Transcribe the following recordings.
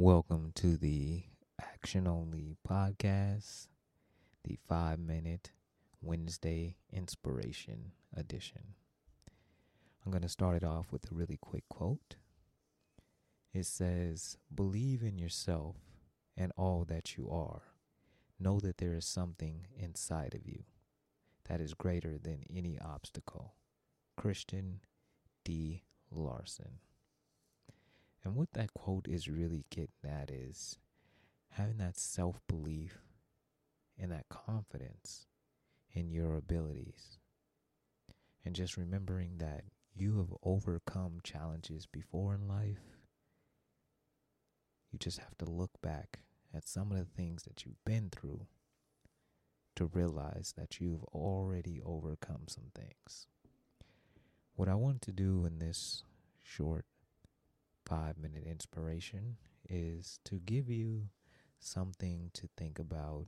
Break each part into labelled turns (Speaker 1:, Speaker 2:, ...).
Speaker 1: Welcome to the Action Only podcast, the five minute Wednesday inspiration edition. I'm going to start it off with a really quick quote. It says, Believe in yourself and all that you are. Know that there is something inside of you that is greater than any obstacle. Christian D. Larson. And what that quote is really getting at is having that self belief and that confidence in your abilities. And just remembering that you have overcome challenges before in life. You just have to look back at some of the things that you've been through to realize that you've already overcome some things. What I want to do in this short five minute inspiration is to give you something to think about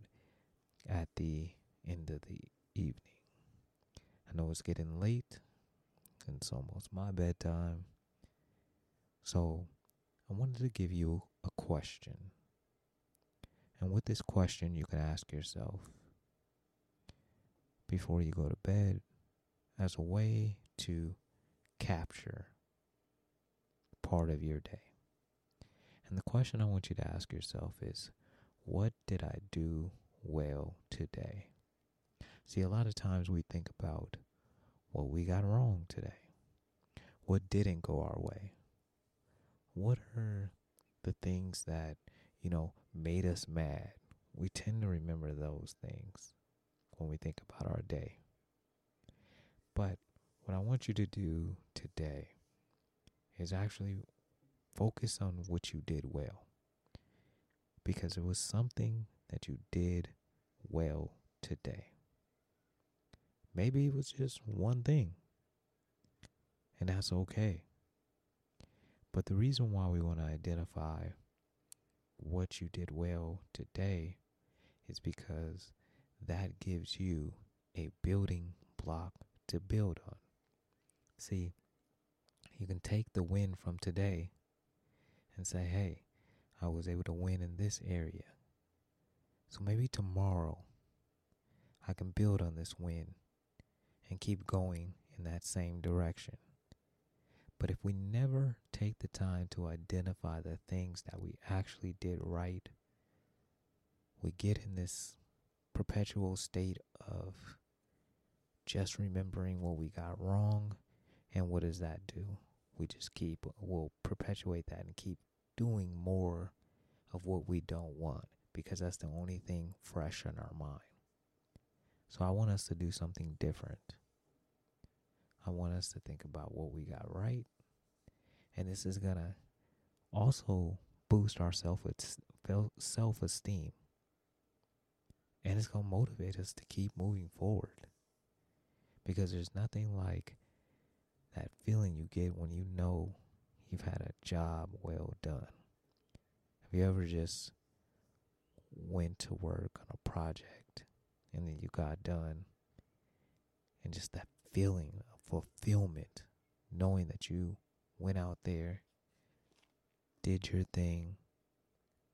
Speaker 1: at the end of the evening. I know it's getting late it's almost my bedtime. So I wanted to give you a question. And with this question, you can ask yourself before you go to bed as a way to capture part of your day. And the question I want you to ask yourself is what did I do well today? See, a lot of times we think about what we got wrong today, what didn't go our way, what are the things that, you know, made us mad. We tend to remember those things when we think about our day. But what I want you to do today is actually focus on what you did well. Because it was something that you did well today. Maybe it was just one thing, and that's okay. But the reason why we want to identify what you did well today is because that gives you a building block to build on. See, you can take the win from today and say, hey, I was able to win in this area. So maybe tomorrow I can build on this win and keep going in that same direction. But if we never take the time to identify the things that we actually did right, we get in this perpetual state of just remembering what we got wrong. And what does that do? We just keep, we'll perpetuate that and keep doing more of what we don't want because that's the only thing fresh in our mind. So I want us to do something different. I want us to think about what we got right. And this is going to also boost our self self esteem. And it's going to motivate us to keep moving forward. Because there's nothing like that feeling you get when you know you've had a job well done. Have you ever just went to work on a project and then you got done and just that feeling of fulfillment knowing that you went out there did your thing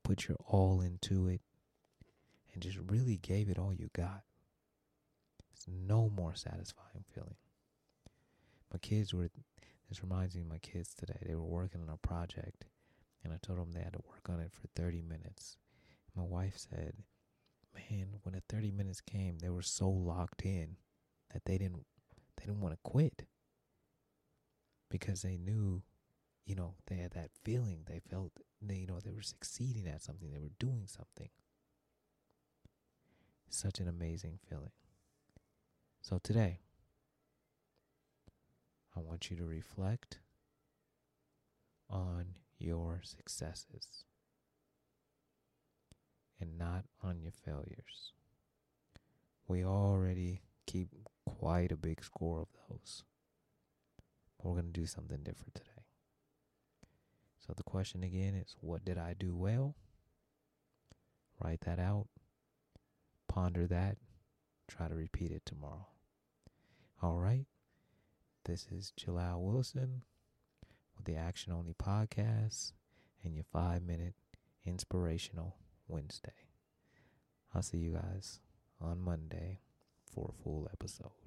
Speaker 1: put your all into it and just really gave it all you got it's no more satisfying feeling my kids were this reminds me of my kids today. They were working on a project and I told them they had to work on it for 30 minutes. My wife said, "Man, when the 30 minutes came, they were so locked in that they didn't they didn't want to quit because they knew, you know, they had that feeling. They felt they, you know, they were succeeding at something. They were doing something. Such an amazing feeling. So today, I want you to reflect on your successes and not on your failures. We already keep quite a big score of those. We're going to do something different today. So the question again is what did I do well? Write that out. Ponder that. Try to repeat it tomorrow. All right. This is Jalal Wilson with the Action Only Podcast and your five minute inspirational Wednesday. I'll see you guys on Monday for a full episode.